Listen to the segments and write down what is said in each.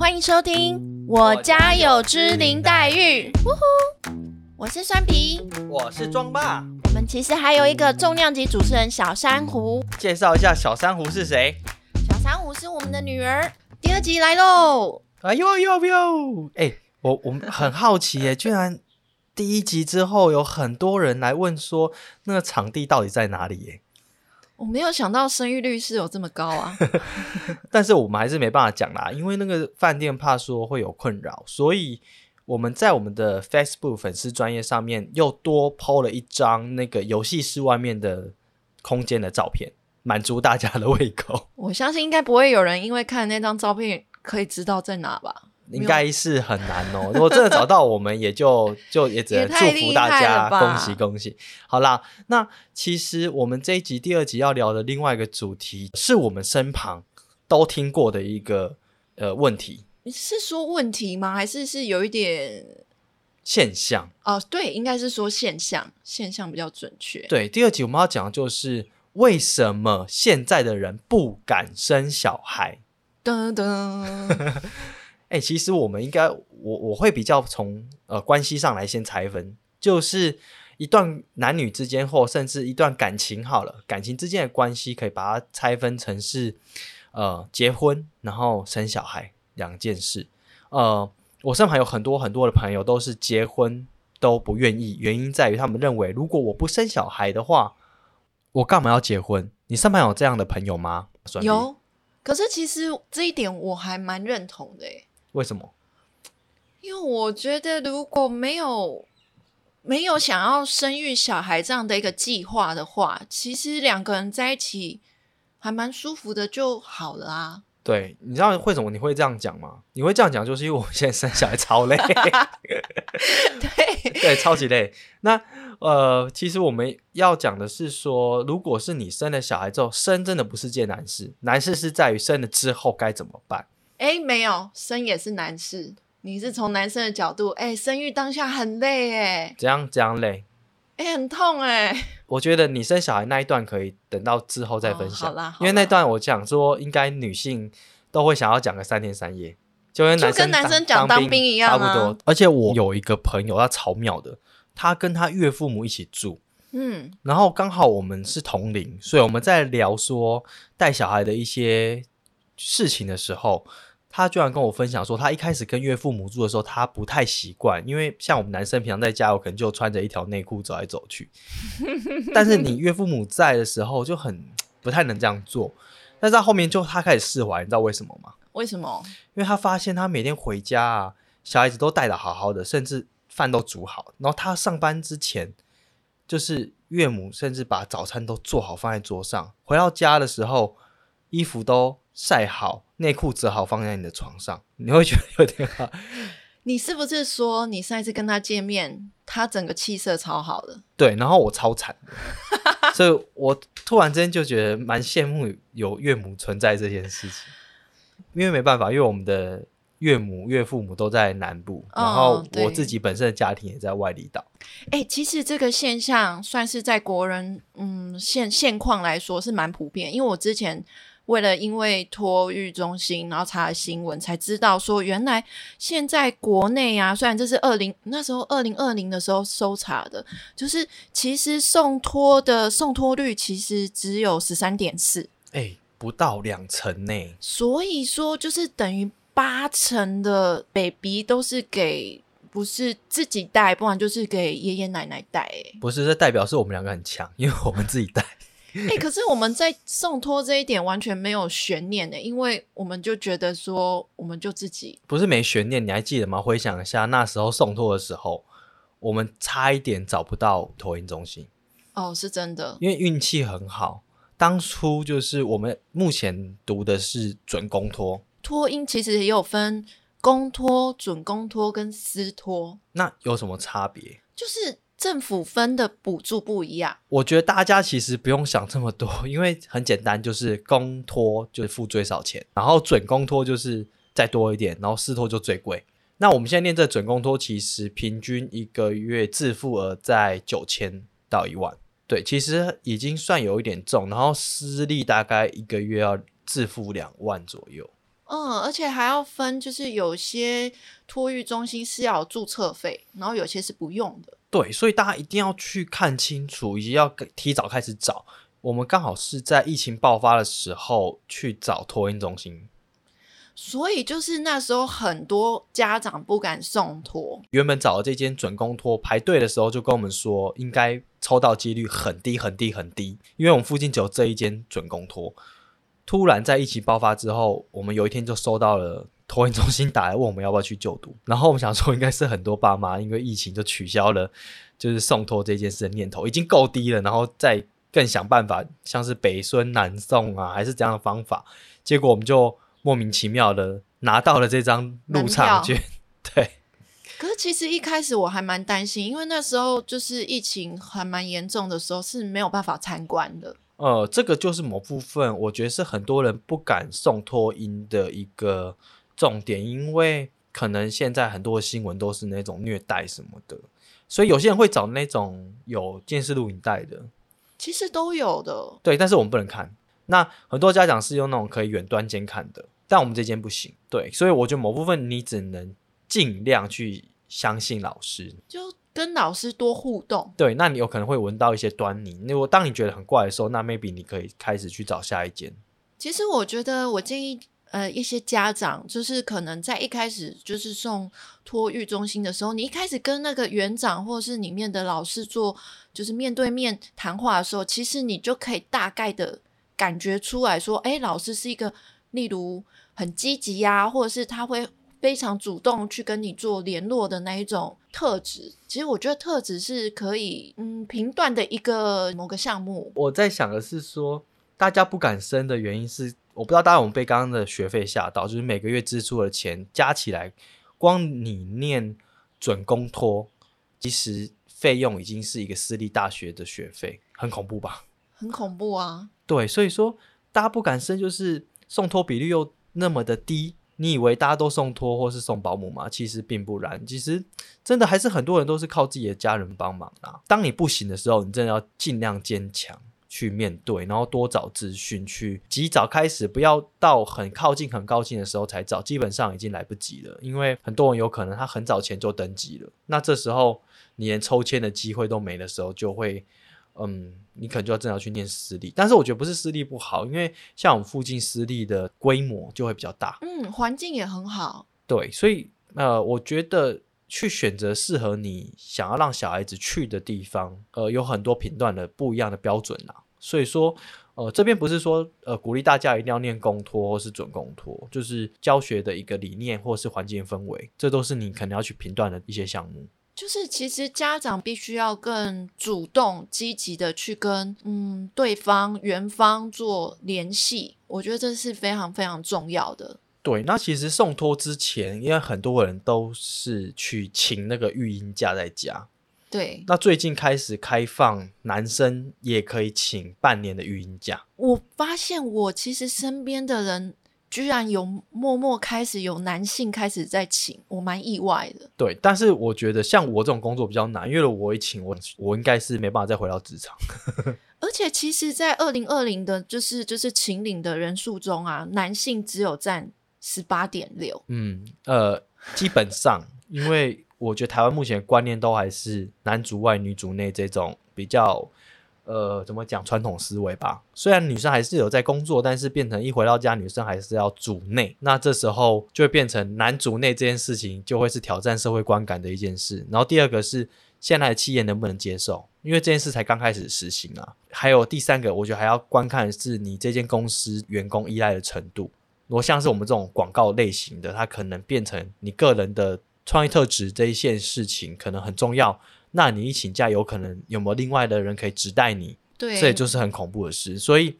欢迎收听《我家有只林黛玉》。呜呼，我是酸皮。我是庄霸，我们其实还有一个重量级主持人小珊瑚。介绍一下小珊瑚是谁？小珊瑚是我们的女儿。第二集来喽！哎呦呦呦！哎，我我们很好奇耶，居然第一集之后有很多人来问说，那个场地到底在哪里耶？我没有想到生育率是有这么高啊！但是我们还是没办法讲啦，因为那个饭店怕说会有困扰，所以我们在我们的 Facebook 粉丝专业上面又多 PO 了一张那个游戏室外面的空间的照片，满足大家的胃口。我相信应该不会有人因为看那张照片可以知道在哪吧？应该是很难哦。如果真的找到，我们也就就也只能祝福大家，恭喜恭喜。好啦，那其实我们这一集第二集要聊的另外一个主题，是我们身旁都听过的一个呃问题。你是说问题吗？还是是有一点现象？哦，对，应该是说现象，现象比较准确。对，第二集我们要讲的就是为什么现在的人不敢生小孩。噔噔。哎，其实我们应该，我我会比较从呃关系上来先拆分，就是一段男女之间，或甚至一段感情好了，感情之间的关系，可以把它拆分成是呃结婚，然后生小孩两件事。呃，我身旁有很多很多的朋友都是结婚都不愿意，原因在于他们认为，如果我不生小孩的话，我干嘛要结婚？你身旁有这样的朋友吗？有，可是其实这一点我还蛮认同的诶。为什么？因为我觉得，如果没有没有想要生育小孩这样的一个计划的话，其实两个人在一起还蛮舒服的就好了啊。对，你知道为什么你会这样讲吗？你会这样讲，就是因为我现在生小孩超累。对对，超级累。那呃，其实我们要讲的是说，如果是你生了小孩之后，生真的不是件难事，难事是在于生了之后该怎么办。哎，没有生也是男士。你是从男生的角度，哎，生育当下很累，哎，怎样怎样累？哎，很痛，哎。我觉得你生小孩那一段可以等到之后再分享，好啦，因为那段我讲说，应该女性都会想要讲个三天三夜，就跟男生男生讲当兵一样差不多。而且我有一个朋友，他超妙的，他跟他岳父母一起住，嗯，然后刚好我们是同龄，所以我们在聊说带小孩的一些事情的时候。他居然跟我分享说，他一开始跟岳父母住的时候，他不太习惯，因为像我们男生平常在家，我可能就穿着一条内裤走来走去。但是你岳父母在的时候，就很不太能这样做。但是他后面就他开始释怀，你知道为什么吗？为什么？因为他发现他每天回家啊，小孩子都带的好好的，甚至饭都煮好。然后他上班之前，就是岳母甚至把早餐都做好放在桌上。回到家的时候，衣服都晒好。内裤只好放在你的床上，你会觉得有点好。你是不是说你上一次跟他见面，他整个气色超好的？对，然后我超惨，所以我突然之间就觉得蛮羡慕有岳母存在这件事情，因为没办法，因为我们的岳母岳父母都在南部，然后我自己本身的家庭也在外里岛。哎，其实这个现象算是在国人嗯现现况来说是蛮普遍，因为我之前。为了因为托育中心，然后查了新闻，才知道说原来现在国内啊，虽然这是二零那时候二零二零的时候搜查的，就是其实送托的送托率其实只有十三点四，哎，不到两成呢。所以说就是等于八成的 baby 都是给不是自己带，不然就是给爷爷奶奶带。哎，不是，这代表是我们两个很强，因为我们自己带。哎，可是我们在送托这一点完全没有悬念的，因为我们就觉得说，我们就自己不是没悬念，你还记得吗？回想一下那时候送托的时候，我们差一点找不到托婴中心。哦，是真的，因为运气很好，当初就是我们目前读的是准公托，托音其实也有分公托、准公托跟私托，那有什么差别？就是。政府分的补助不一样，我觉得大家其实不用想这么多，因为很简单，就是公托就是付最少钱，然后准公托就是再多一点，然后私托就最贵。那我们现在念这准公托，其实平均一个月自付额在九千到一万，对，其实已经算有一点重。然后私立大概一个月要自付两万左右。嗯，而且还要分，就是有些托育中心是要注册费，然后有些是不用的。对，所以大家一定要去看清楚，以及要提早开始找。我们刚好是在疫情爆发的时候去找托婴中心，所以就是那时候很多家长不敢送托。原本找的这间准公托排队的时候就跟我们说，应该抽到几率很低很低很低，因为我们附近只有这一间准公托。突然在疫情爆发之后，我们有一天就收到了托婴中心打来问我们要不要去就读，然后我们想说应该是很多爸妈因为疫情就取消了就是送托这件事的念头，已经够低了，然后再。更想办法，像是北孙南送啊，还是这样的方法，结果我们就莫名其妙的拿到了这张入场券。对，可是其实一开始我还蛮担心，因为那时候就是疫情还蛮严重的时候，是没有办法参观的。呃，这个就是某部分，我觉得是很多人不敢送托婴的一个重点，因为可能现在很多新闻都是那种虐待什么的，所以有些人会找那种有电视录影带的。其实都有的，对，但是我们不能看。那很多家长是用那种可以远端监看的，但我们这间不行。对，所以我觉得某部分你只能尽量去相信老师，就跟老师多互动。对，那你有可能会闻到一些端倪。如果当你觉得很怪的时候，那 maybe 你可以开始去找下一间。其实我觉得，我建议。呃，一些家长就是可能在一开始就是送托育中心的时候，你一开始跟那个园长或是里面的老师做就是面对面谈话的时候，其实你就可以大概的感觉出来说，哎，老师是一个例如很积极呀，或者是他会非常主动去跟你做联络的那一种特质。其实我觉得特质是可以嗯评断的一个某个项目。我在想的是说，大家不敢生的原因是。我不知道大家有没有被刚刚的学费吓到，就是每个月支出的钱加起来，光你念准公托，其实费用已经是一个私立大学的学费，很恐怖吧？很恐怖啊！对，所以说大家不敢生，就是送托比率又那么的低。你以为大家都送托或是送保姆吗？其实并不然，其实真的还是很多人都是靠自己的家人帮忙啊。当你不行的时候，你真的要尽量坚强。去面对，然后多找资讯，去及早开始，不要到很靠近、很高兴的时候才找，基本上已经来不及了。因为很多人有可能他很早前就登记了，那这时候你连抽签的机会都没的时候，就会，嗯，你可能就要正要去念私立。但是我觉得不是私立不好，因为像我们附近私立的规模就会比较大，嗯，环境也很好。对，所以呃，我觉得。去选择适合你想要让小孩子去的地方，呃，有很多频段的不一样的标准啦。所以说，呃，这边不是说呃鼓励大家一定要念公托或是准公托，就是教学的一个理念或是环境氛围，这都是你可能要去评断的一些项目。就是其实家长必须要更主动积极的去跟嗯对方园方做联系，我觉得这是非常非常重要的。对，那其实送托之前，因为很多人都是去请那个育婴假在家。对，那最近开始开放，男生也可以请半年的育婴假。我发现我其实身边的人居然有默默开始有男性开始在请，我蛮意外的。对，但是我觉得像我这种工作比较难，因为我一请我，我应该是没办法再回到职场。而且其实，在二零二零的，就是就是请领的人数中啊，男性只有占。十八点六，嗯，呃，基本上，因为我觉得台湾目前观念都还是男主外女主内这种比较，呃，怎么讲传统思维吧。虽然女生还是有在工作，但是变成一回到家，女生还是要主内，那这时候就会变成男主内这件事情就会是挑战社会观感的一件事。然后第二个是现在的企业能不能接受，因为这件事才刚开始实行啊。还有第三个，我觉得还要观看是你这间公司员工依赖的程度。如果像是我们这种广告类型的，它可能变成你个人的创意特质这一件事情可能很重要。那你一请假，有可能有没有另外的人可以指代你？对，这也就是很恐怖的事。所以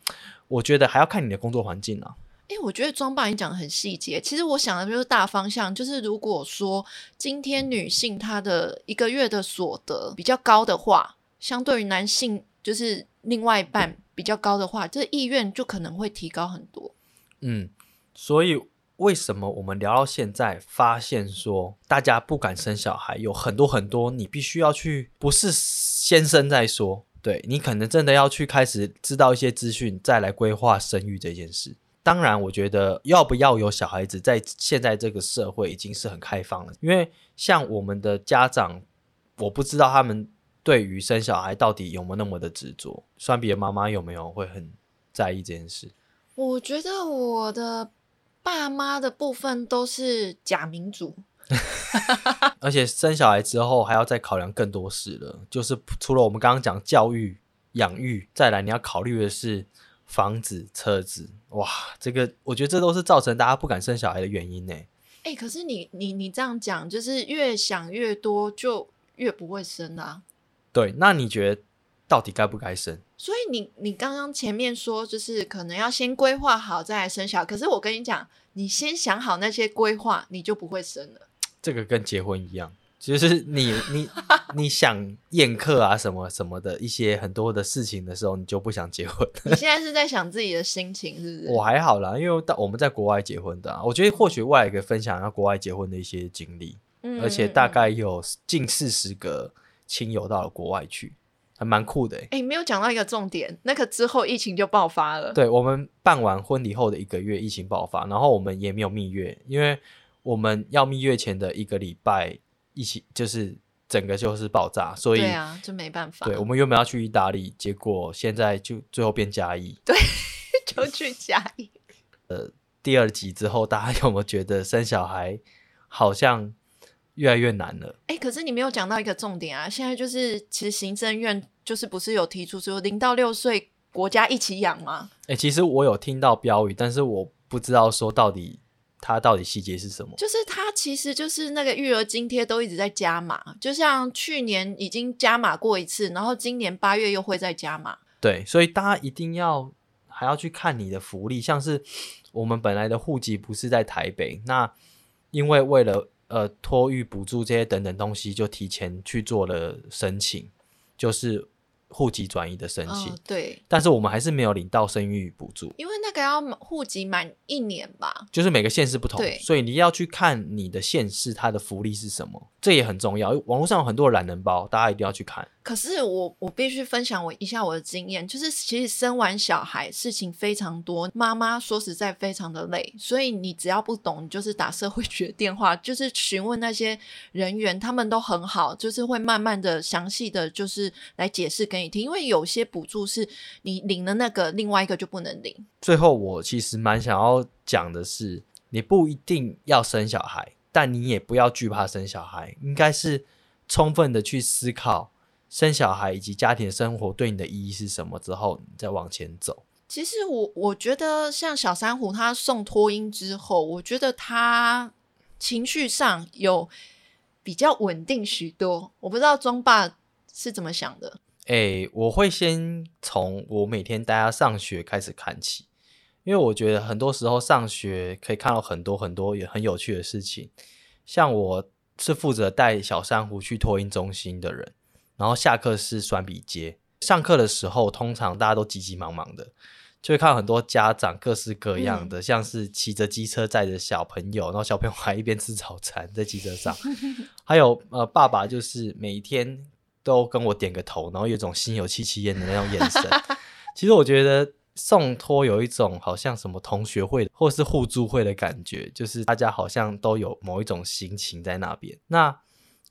我觉得还要看你的工作环境啊。诶，我觉得装扮你讲的很细节。其实我想的就是大方向，就是如果说今天女性她的一个月的所得比较高的话，相对于男性就是另外一半比较高的话，这意愿就可能会提高很多。嗯。所以，为什么我们聊到现在，发现说大家不敢生小孩，有很多很多，你必须要去，不是先生再说，对你可能真的要去开始知道一些资讯，再来规划生育这件事。当然，我觉得要不要有小孩子，在现在这个社会已经是很开放了。因为像我们的家长，我不知道他们对于生小孩到底有没有那么的执着。酸比的妈妈有没有会很在意这件事？我觉得我的爸妈的部分都是假民主。而且生小孩之后还要再考量更多事了，就是除了我们刚刚讲教育、养育，再来你要考虑的是房子、车子，哇，这个我觉得这都是造成大家不敢生小孩的原因呢。哎，可是你你你这样讲，就是越想越多，就越不会生啊。对，那你觉得到底该不该生？所以你你刚刚前面说，就是可能要先规划好再来生小孩，可是我跟你讲，你先想好那些规划，你就不会生了。这个跟结婚一样，就是你你 你想宴客啊什么什么的一些很多的事情的时候，你就不想结婚。你现在是在想自己的心情，是不是？我还好啦，因为到我们在国外结婚的，我觉得或许未来可以分享一下国外结婚的一些经历，而且大概有近四十个亲友到了国外去，还蛮酷的。哎，没有讲到一个重点，那个之后疫情就爆发了。对我们办完婚礼后的一个月，疫情爆发，然后我们也没有蜜月，因为。我们要蜜月前的一个礼拜，一起就是整个就是爆炸，所以对啊，就没办法。对，我们原本要去意大利，结果现在就最后变嘉义。对，就去嘉义。呃，第二集之后，大家有没有觉得生小孩好像越来越难了？哎，可是你没有讲到一个重点啊！现在就是其实行政院就是不是有提出说零到六岁国家一起养吗？哎，其实我有听到标语，但是我不知道说到底。它到底细节是什么？就是它其实就是那个育儿津贴都一直在加码，就像去年已经加码过一次，然后今年八月又会再加码。对，所以大家一定要还要去看你的福利，像是我们本来的户籍不是在台北，那因为为了呃托育补助这些等等东西，就提前去做了申请，就是。户籍转移的申请，对，但是我们还是没有领到生育补助，因为那个要户籍满一年吧，就是每个县市不同，所以你要去看你的县市它的福利是什么，这也很重要。网络上有很多懒人包，大家一定要去看。可是我我必须分享我一下我的经验，就是其实生完小孩事情非常多，妈妈说实在非常的累，所以你只要不懂，你就是打社会局的电话，就是询问那些人员，他们都很好，就是会慢慢的详细的就是来解释给你听，因为有些补助是你领了那个，另外一个就不能领。最后我其实蛮想要讲的是，你不一定要生小孩，但你也不要惧怕生小孩，应该是充分的去思考。生小孩以及家庭生活对你的意义是什么？之后你再往前走。其实我我觉得，像小珊瑚他送托婴之后，我觉得他情绪上有比较稳定许多。我不知道庄爸是怎么想的。哎，我会先从我每天带他上学开始看起，因为我觉得很多时候上学可以看到很多很多也很有趣的事情。像我是负责带小珊瑚去托婴中心的人。然后下课是酸笔接，上课的时候通常大家都急急忙忙的，就会看到很多家长各式各样的，像是骑着机车载着小朋友，然后小朋友还一边吃早餐在机车上，还有呃爸爸就是每一天都跟我点个头，然后有一种心有戚戚焉的那种眼神。其实我觉得送托有一种好像什么同学会或是互助会的感觉，就是大家好像都有某一种心情在那边。那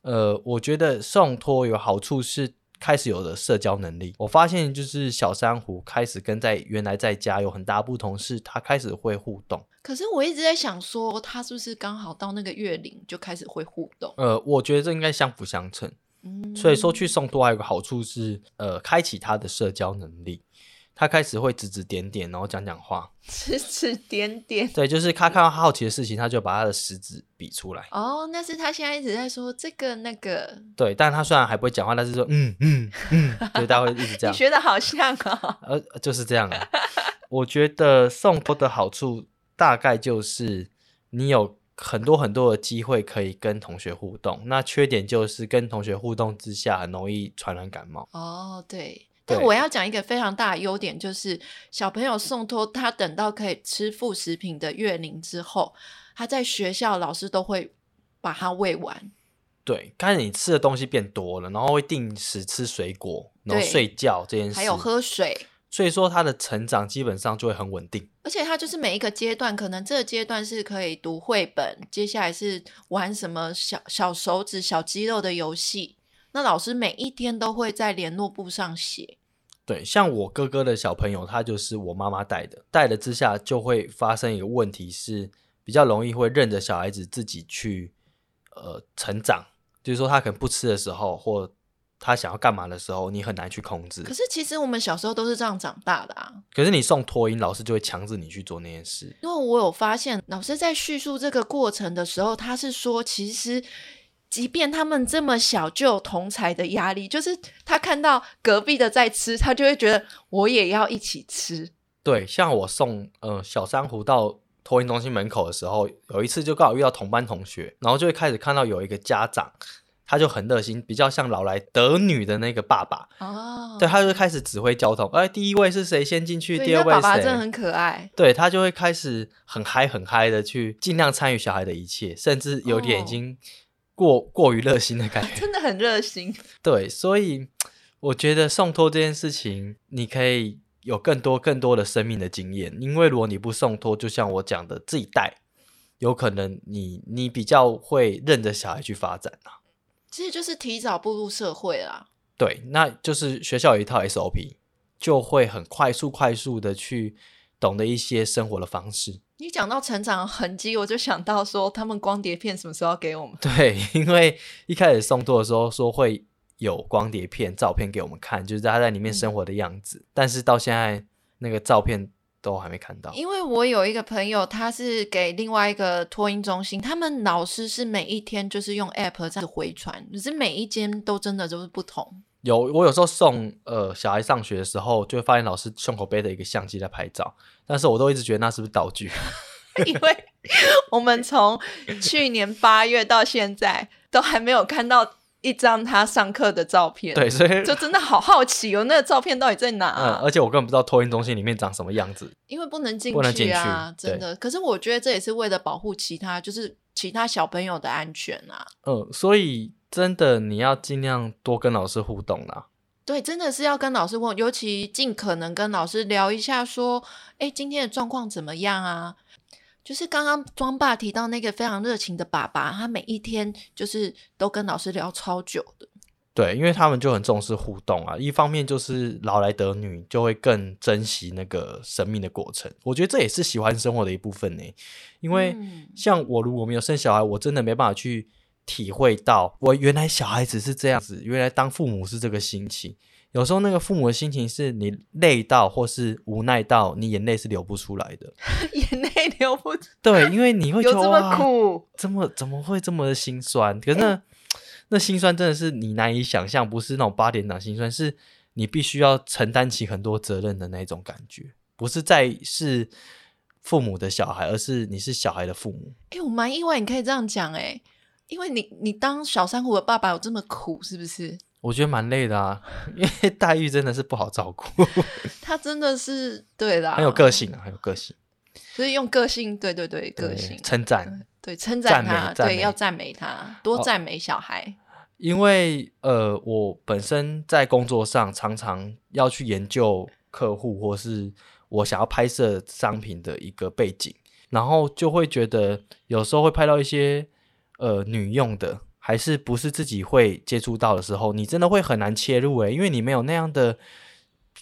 呃，我觉得送托有好处是开始有了社交能力。我发现就是小珊瑚开始跟在原来在家有很大不同，是他开始会互动。可是我一直在想说，他是不是刚好到那个月龄就开始会互动？呃，我觉得这应该相辅相成。嗯，所以说去送托还有个好处是，呃，开启他的社交能力。他开始会指指点点，然后讲讲话。指指点点，对，就是他看到好奇的事情，他就把他的食指比出来。哦，那是他现在一直在说这个那个。对，但他虽然还不会讲话，但是说嗯嗯嗯，所以他会一直这 样。你学的好像啊。呃，就是这样啊。我觉得送托的好处大概就是你有很多很多的机会可以跟同学互动，那缺点就是跟同学互动之下很容易传染感冒。哦，对。但我要讲一个非常大的优点，就是小朋友送托，他等到可以吃副食品的月龄之后，他在学校老师都会把他喂完。对，开始你吃的东西变多了，然后会定时吃水果，然后睡觉这件事，还有喝水。所以说他的成长基本上就会很稳定。而且他就是每一个阶段，可能这个阶段是可以读绘本，接下来是玩什么小小手指、小肌肉的游戏。那老师每一天都会在联络簿上写。对，像我哥哥的小朋友，他就是我妈妈带的，带了之下就会发生一个问题，是比较容易会任着小孩子自己去呃成长，就是说他可能不吃的时候，或他想要干嘛的时候，你很难去控制。可是其实我们小时候都是这样长大的啊。可是你送托婴，老师就会强制你去做那件事。因为我有发现，老师在叙述这个过程的时候，他是说，其实。即便他们这么小就有同才的压力，就是他看到隔壁的在吃，他就会觉得我也要一起吃。对，像我送呃小珊瑚到托婴中心门口的时候，有一次就刚好遇到同班同学，然后就会开始看到有一个家长，他就很热心，比较像老来得女的那个爸爸哦，对，他就开始指挥交通，哎，第一位是谁先进去，第二位谁？爸爸真的很可爱。对他就会开始很嗨很嗨的去尽量参与小孩的一切，甚至有点已经。过过于热心的感觉，真的很热心。对，所以我觉得送托这件事情，你可以有更多更多的生命的经验。因为如果你不送托，就像我讲的，自己带，有可能你你比较会认着小孩去发展啊。其实就是提早步入社会啦。对，那就是学校有一套 SOP，就会很快速快速的去懂得一些生活的方式。你讲到成长痕迹，我就想到说，他们光碟片什么时候要给我们？对，因为一开始送托的时候说会有光碟片照片给我们看，就是他在里面生活的样子，但是到现在那个照片都还没看到。因为我有一个朋友，他是给另外一个托婴中心，他们老师是每一天就是用 app 在回传，可是每一间都真的就是不同。有我有时候送呃小孩上学的时候，就会发现老师胸口背着一个相机在拍照，但是我都一直觉得那是不是道具？因为我们从去年八月到现在都还没有看到一张他上课的照片，对，所以就真的好好奇哦，那个照片到底在哪？嗯，而且我根本不知道托运中心里面长什么样子，因为不能进去啊，真的。可是我觉得这也是为了保护其他，就是其他小朋友的安全啊。嗯，所以。真的，你要尽量多跟老师互动啦。对，真的是要跟老师问，尤其尽可能跟老师聊一下，说，哎，今天的状况怎么样啊？就是刚刚庄爸提到那个非常热情的爸爸，他每一天就是都跟老师聊超久的。对，因为他们就很重视互动啊。一方面就是老来得女，就会更珍惜那个生命的过程。我觉得这也是喜欢生活的一部分呢。因为像我如果没有生小孩，我真的没办法去。体会到我原来小孩子是这样子，原来当父母是这个心情。有时候那个父母的心情是你累到或是无奈到，你眼泪是流不出来的，眼泪流不出。对，因为你会有这么苦，这么怎么会这么的心酸？可是那那心酸真的是你难以想象，不是那种八点档心酸，是你必须要承担起很多责任的那种感觉，不是在是父母的小孩，而是你是小孩的父母。哎，我蛮意外，你可以这样讲，哎。因为你你当小珊瑚的爸爸有这么苦是不是？我觉得蛮累的啊，因为黛玉真的是不好照顾。他真的是对的，很有个性啊，很有个性。所以用个性，对对对，个性称赞，对称赞他，对要赞美他，多赞美小孩。因为呃，我本身在工作上常常要去研究客户或是我想要拍摄商品的一个背景，然后就会觉得有时候会拍到一些。呃，女用的还是不是自己会接触到的时候，你真的会很难切入诶，因为你没有那样的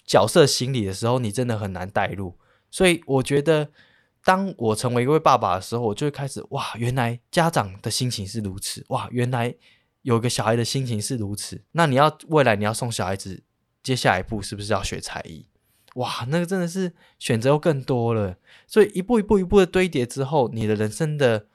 角色心理的时候，你真的很难带入。所以我觉得，当我成为一位爸爸的时候，我就会开始哇，原来家长的心情是如此，哇，原来有个小孩的心情是如此。那你要未来你要送小孩子，接下来一步是不是要学才艺？哇，那个真的是选择又更多了。所以一步一步一步的堆叠之后，你的人生的。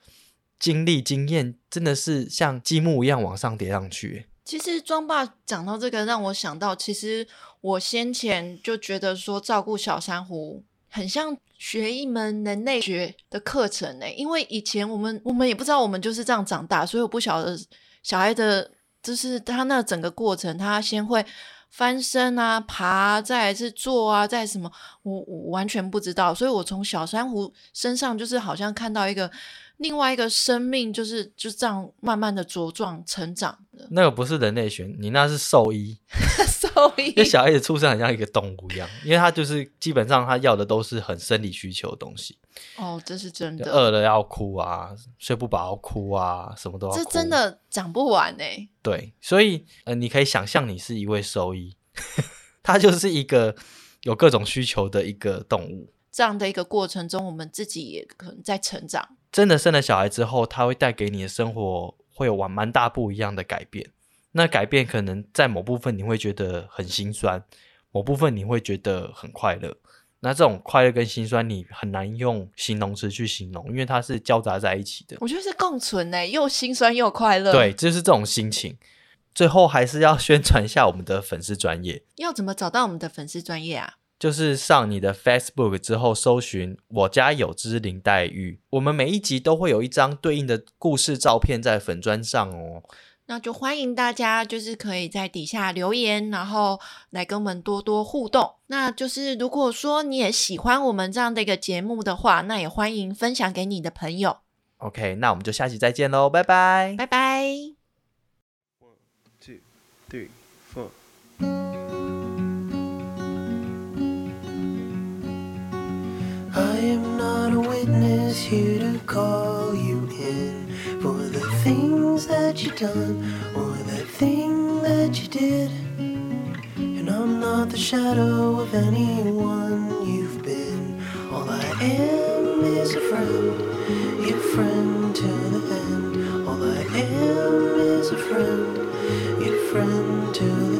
经历经验真的是像积木一样往上叠上去。其实庄爸讲到这个，让我想到，其实我先前就觉得说，照顾小珊瑚很像学一门人类学的课程呢。因为以前我们我们也不知道我们就是这样长大，所以我不晓得小孩的，就是他那整个过程，他先会翻身啊、爬，再是坐啊，再什么，我我完全不知道。所以我从小珊瑚身上，就是好像看到一个。另外一个生命就是就这样慢慢的茁壮成长的。那个不是人类学，你那是兽医。兽兽医因为小孩子出生很像一个动物一样，因为他就是基本上他要的都是很生理需求的东西，哦，这是真的，饿了要哭啊，睡不饱要哭啊，什么都要哭。这真的讲不完呢。对，所以呃，你可以想象你是一位兽医，他就是一个有各种需求的一个动物。这样的一个过程中，我们自己也可能在成长。真的生了小孩之后，他会带给你的生活会有蛮蛮大不一样的改变。那改变可能在某部分你会觉得很心酸，某部分你会觉得很快乐。那这种快乐跟心酸，你很难用形容词去形容，因为它是交杂在一起的。我觉得是共存呢，又心酸又快乐。对，就是这种心情。最后还是要 宣传一下我们的粉丝专业。要怎么找到我们的粉丝专业啊？就是上你的 Facebook 之后，搜寻“我家有只林黛玉”，我们每一集都会有一张对应的故事照片在粉砖上哦。那就欢迎大家，就是可以在底下留言，然后来跟我们多多互动。那就是如果说你也喜欢我们这样的一个节目的话，那也欢迎分享给你的朋友。OK，那我们就下期再见喽，拜拜，拜拜。One, two, three, four. I am not a witness here to call you in for the things that you done or the thing that you did. And I'm not the shadow of anyone you've been. All I am is a friend, your friend to the end. All I am is a friend, your friend to